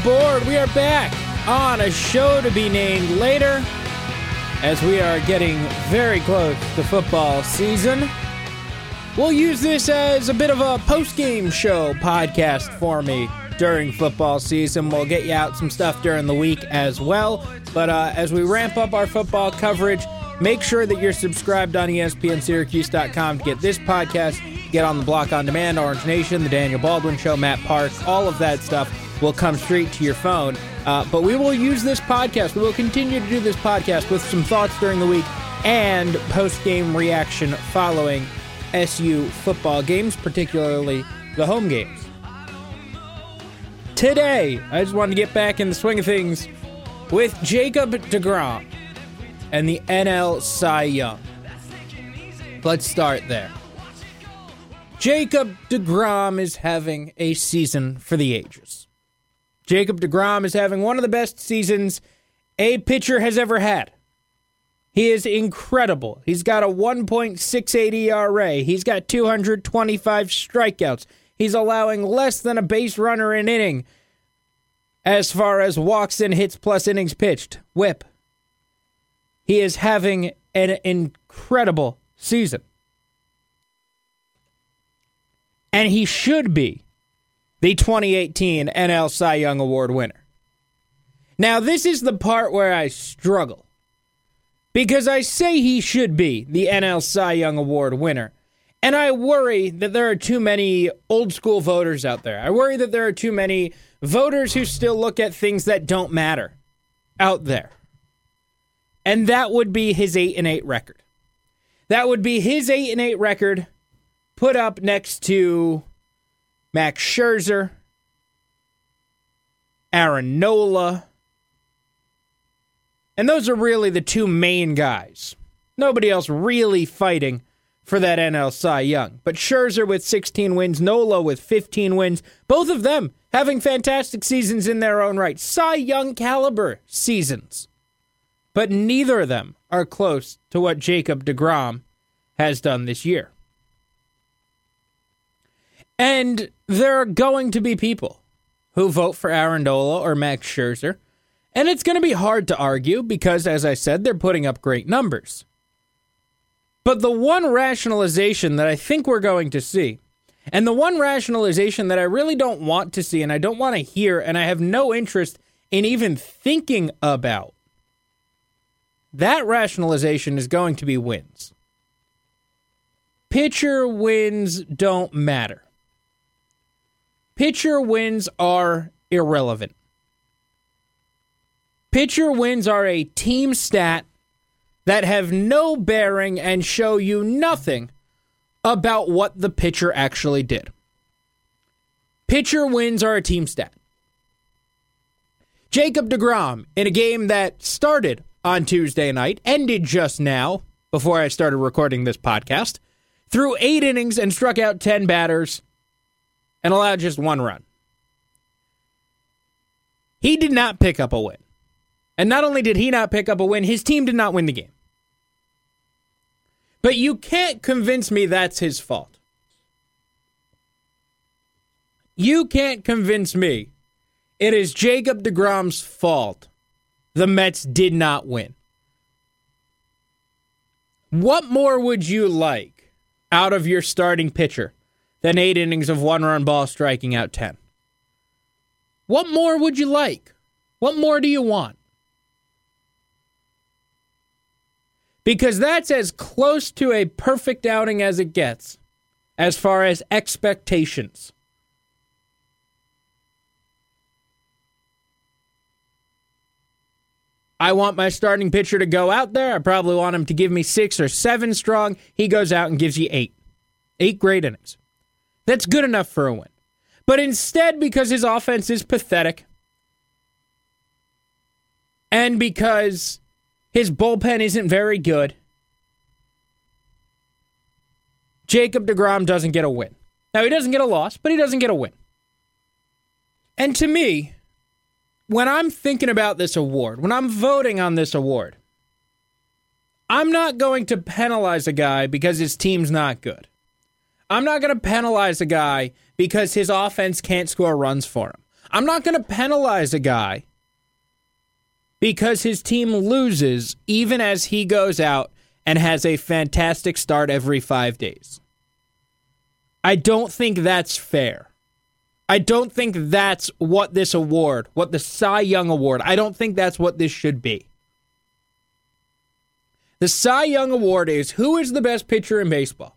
aboard. We are back on a show to be named later as we are getting very close to football season. We'll use this as a bit of a post game show podcast for me during football season. We'll get you out some stuff during the week as well. But uh, as we ramp up our football coverage, make sure that you're subscribed on ESPNSyracuse.com to get this podcast, get on the block on demand, Orange Nation, the Daniel Baldwin Show, Matt Parks, all of that stuff will come straight to your phone. Uh, but we will use this podcast. We will continue to do this podcast with some thoughts during the week and post game reaction following SU football games, particularly the home games. Today, I just wanted to get back in the swing of things with Jacob DeGrom and the NL Cy Young. Let's start there. Jacob DeGrom is having a season for the ages. Jacob DeGrom is having one of the best seasons a pitcher has ever had. He is incredible. He's got a 1.68 ERA. He's got 225 strikeouts. He's allowing less than a base runner an inning as far as walks and hits plus innings pitched. Whip. He is having an incredible season. And he should be the 2018 NL Cy Young Award winner. Now, this is the part where I struggle. Because I say he should be the NL Cy Young Award winner. And I worry that there are too many old school voters out there. I worry that there are too many voters who still look at things that don't matter out there. And that would be his 8 and 8 record. That would be his 8 and 8 record put up next to Max Scherzer, Aaron Nola. And those are really the two main guys. Nobody else really fighting for that NL Cy Young. But Scherzer with 16 wins, Nola with 15 wins, both of them having fantastic seasons in their own right. Cy Young caliber seasons. But neither of them are close to what Jacob DeGrom has done this year. And there are going to be people who vote for Aaron Nola or Max Scherzer. And it's going to be hard to argue because, as I said, they're putting up great numbers. But the one rationalization that I think we're going to see, and the one rationalization that I really don't want to see and I don't want to hear, and I have no interest in even thinking about, that rationalization is going to be wins. Pitcher wins don't matter. Pitcher wins are irrelevant. Pitcher wins are a team stat that have no bearing and show you nothing about what the pitcher actually did. Pitcher wins are a team stat. Jacob DeGrom, in a game that started on Tuesday night, ended just now, before I started recording this podcast, threw eight innings and struck out 10 batters and allowed just one run. He did not pick up a win. And not only did he not pick up a win, his team did not win the game. But you can't convince me that's his fault. You can't convince me it is Jacob DeGrom's fault the Mets did not win. What more would you like out of your starting pitcher than eight innings of one run ball striking out 10? What more would you like? What more do you want? because that's as close to a perfect outing as it gets as far as expectations. I want my starting pitcher to go out there. I probably want him to give me six or seven strong. He goes out and gives you eight. Eight great innings. That's good enough for a win. But instead, because his offense is pathetic, and because his bullpen isn't very good. Jacob DeGrom doesn't get a win. Now, he doesn't get a loss, but he doesn't get a win. And to me, when I'm thinking about this award, when I'm voting on this award, I'm not going to penalize a guy because his team's not good. I'm not going to penalize a guy because his offense can't score runs for him. I'm not going to penalize a guy because his team loses even as he goes out and has a fantastic start every five days. I don't think that's fair. I don't think that's what this award, what the Cy Young Award, I don't think that's what this should be. The Cy Young Award is who is the best pitcher in baseball.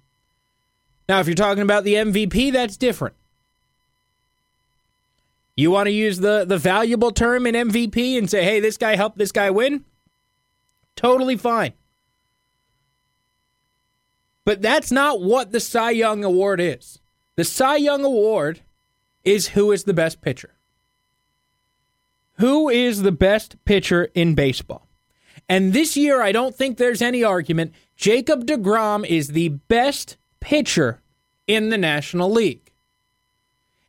Now, if you're talking about the MVP, that's different. You want to use the, the valuable term in MVP and say, hey, this guy helped this guy win? Totally fine. But that's not what the Cy Young Award is. The Cy Young Award is who is the best pitcher. Who is the best pitcher in baseball? And this year, I don't think there's any argument. Jacob DeGrom is the best pitcher in the National League.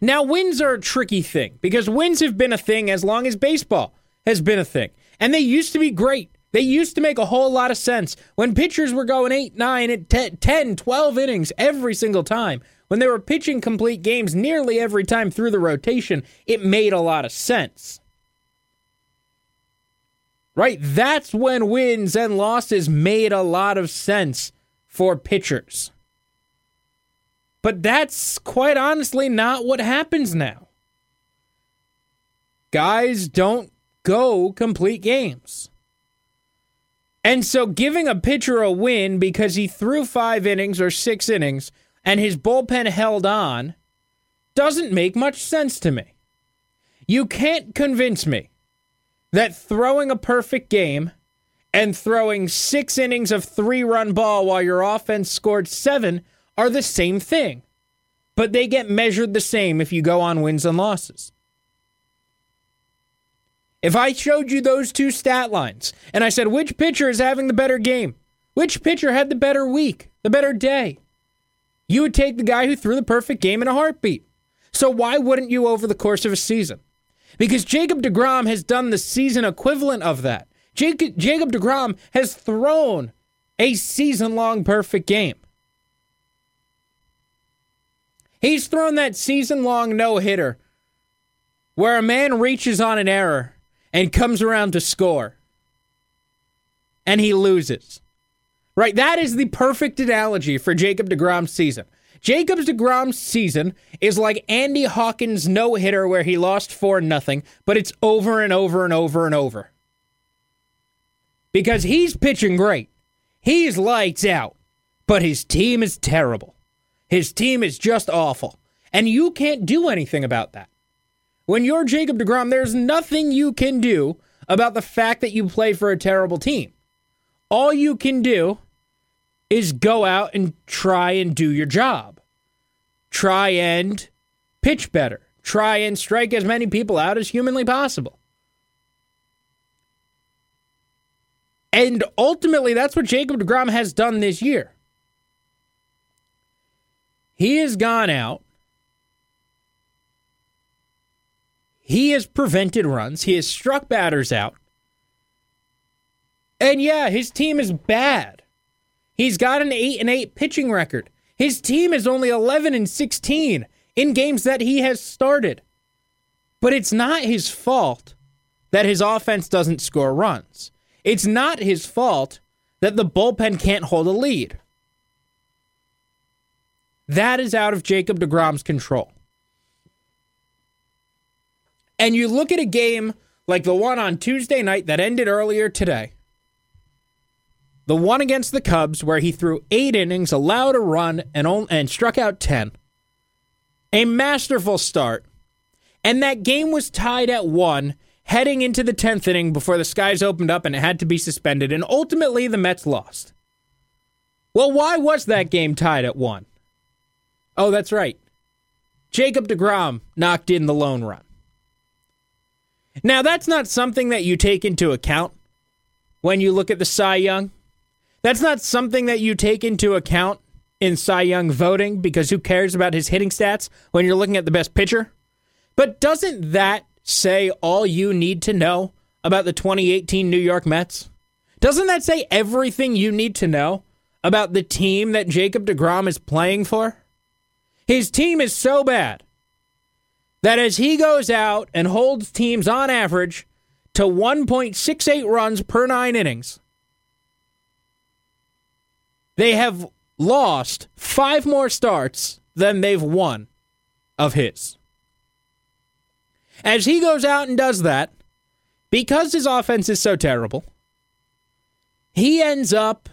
Now, wins are a tricky thing because wins have been a thing as long as baseball has been a thing. And they used to be great. They used to make a whole lot of sense when pitchers were going 8, 9, 10, 12 innings every single time. When they were pitching complete games nearly every time through the rotation, it made a lot of sense right? That's when wins and losses made a lot of sense for pitchers. But that's quite honestly not what happens now. Guys don't go complete games. And so giving a pitcher a win because he threw five innings or six innings and his bullpen held on doesn't make much sense to me. You can't convince me that throwing a perfect game and throwing six innings of three run ball while your offense scored seven are the same thing. But they get measured the same if you go on wins and losses. If I showed you those two stat lines and I said, which pitcher is having the better game? Which pitcher had the better week, the better day? You would take the guy who threw the perfect game in a heartbeat. So why wouldn't you over the course of a season? because Jacob DeGrom has done the season equivalent of that. Jacob, DeGrom has thrown a season long perfect game. He's thrown that season long no hitter where a man reaches on an error and comes around to score and he loses. Right? That is the perfect analogy for Jacob DeGrom's season. Jacobs DeGrom's season is like Andy Hawkins' no hitter where he lost 4 nothing, but it's over and over and over and over. Because he's pitching great. He's lights out, but his team is terrible. His team is just awful. And you can't do anything about that. When you're Jacob DeGrom, there's nothing you can do about the fact that you play for a terrible team. All you can do is go out and try and do your job. Try and pitch better. Try and strike as many people out as humanly possible. And ultimately, that's what Jacob DeGrom has done this year. He has gone out. He has prevented runs. He has struck batters out. And yeah, his team is bad. He's got an 8 and 8 pitching record. His team is only 11 and 16 in games that he has started. But it's not his fault that his offense doesn't score runs. It's not his fault that the bullpen can't hold a lead. That is out of Jacob DeGrom's control. And you look at a game like the one on Tuesday night that ended earlier today, the one against the Cubs, where he threw eight innings, allowed a run, and, and struck out 10. A masterful start. And that game was tied at one, heading into the 10th inning before the skies opened up and it had to be suspended. And ultimately, the Mets lost. Well, why was that game tied at one? Oh, that's right. Jacob DeGrom knocked in the lone run. Now, that's not something that you take into account when you look at the Cy Young. That's not something that you take into account in Cy Young voting because who cares about his hitting stats when you're looking at the best pitcher? But doesn't that say all you need to know about the 2018 New York Mets? Doesn't that say everything you need to know about the team that Jacob DeGrom is playing for? His team is so bad that as he goes out and holds teams on average to 1.68 runs per nine innings, they have lost five more starts than they've won of his. As he goes out and does that, because his offense is so terrible, he ends up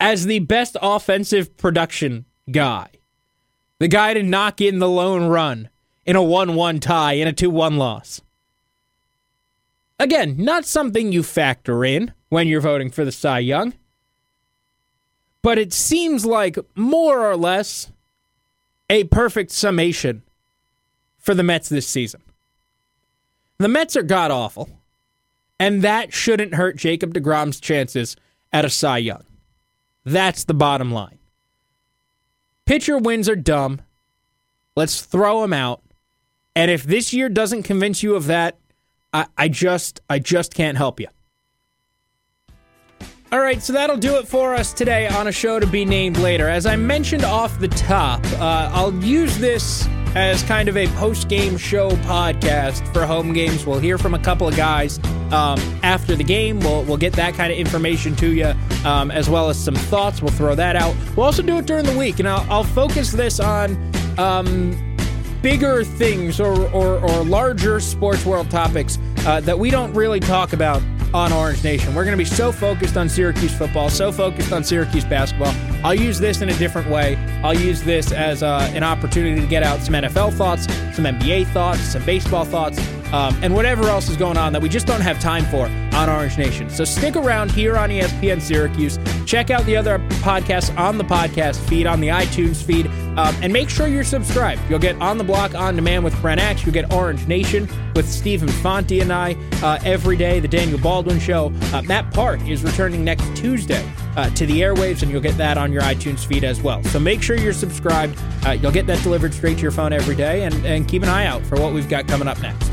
as the best offensive production guy. The guy to knock in the lone run in a 1 1 tie in a 2 1 loss. Again, not something you factor in when you're voting for the Cy Young, but it seems like more or less a perfect summation for the Mets this season. The Mets are god awful, and that shouldn't hurt Jacob DeGrom's chances at a Cy Young. That's the bottom line. Pitcher wins are dumb. Let's throw them out. And if this year doesn't convince you of that, I, I just I just can't help you. All right, so that'll do it for us today on a show to be named later. As I mentioned off the top, uh, I'll use this as kind of a post game show podcast for home games. We'll hear from a couple of guys um, after the game. We'll, we'll get that kind of information to you, um, as well as some thoughts. We'll throw that out. We'll also do it during the week, and I'll, I'll focus this on. Um, bigger things or, or, or, larger sports world topics uh, that we don't really talk about on Orange Nation. We're going to be so focused on Syracuse football, so focused on Syracuse basketball. I'll use this in a different way. I'll use this as uh, an opportunity to get out some NFL thoughts, some NBA thoughts, some baseball thoughts, um, and whatever else is going on that we just don't have time for on Orange Nation. So stick around here on ESPN Syracuse. Check out the other podcasts on the podcast feed, on the iTunes feed, um, and make sure you're subscribed. You'll get On the Block on demand with Brent Axe. You'll get Orange Nation with Stephen Fonte and I uh, every day, the Daniel Baldwin Show. Uh, Matt Park is returning next Tuesday uh, to the airwaves, and you'll get that on your iTunes feed as well. So make sure you're subscribed. Uh, you'll get that delivered straight to your phone every day, and, and keep an eye out for what we've got coming up next.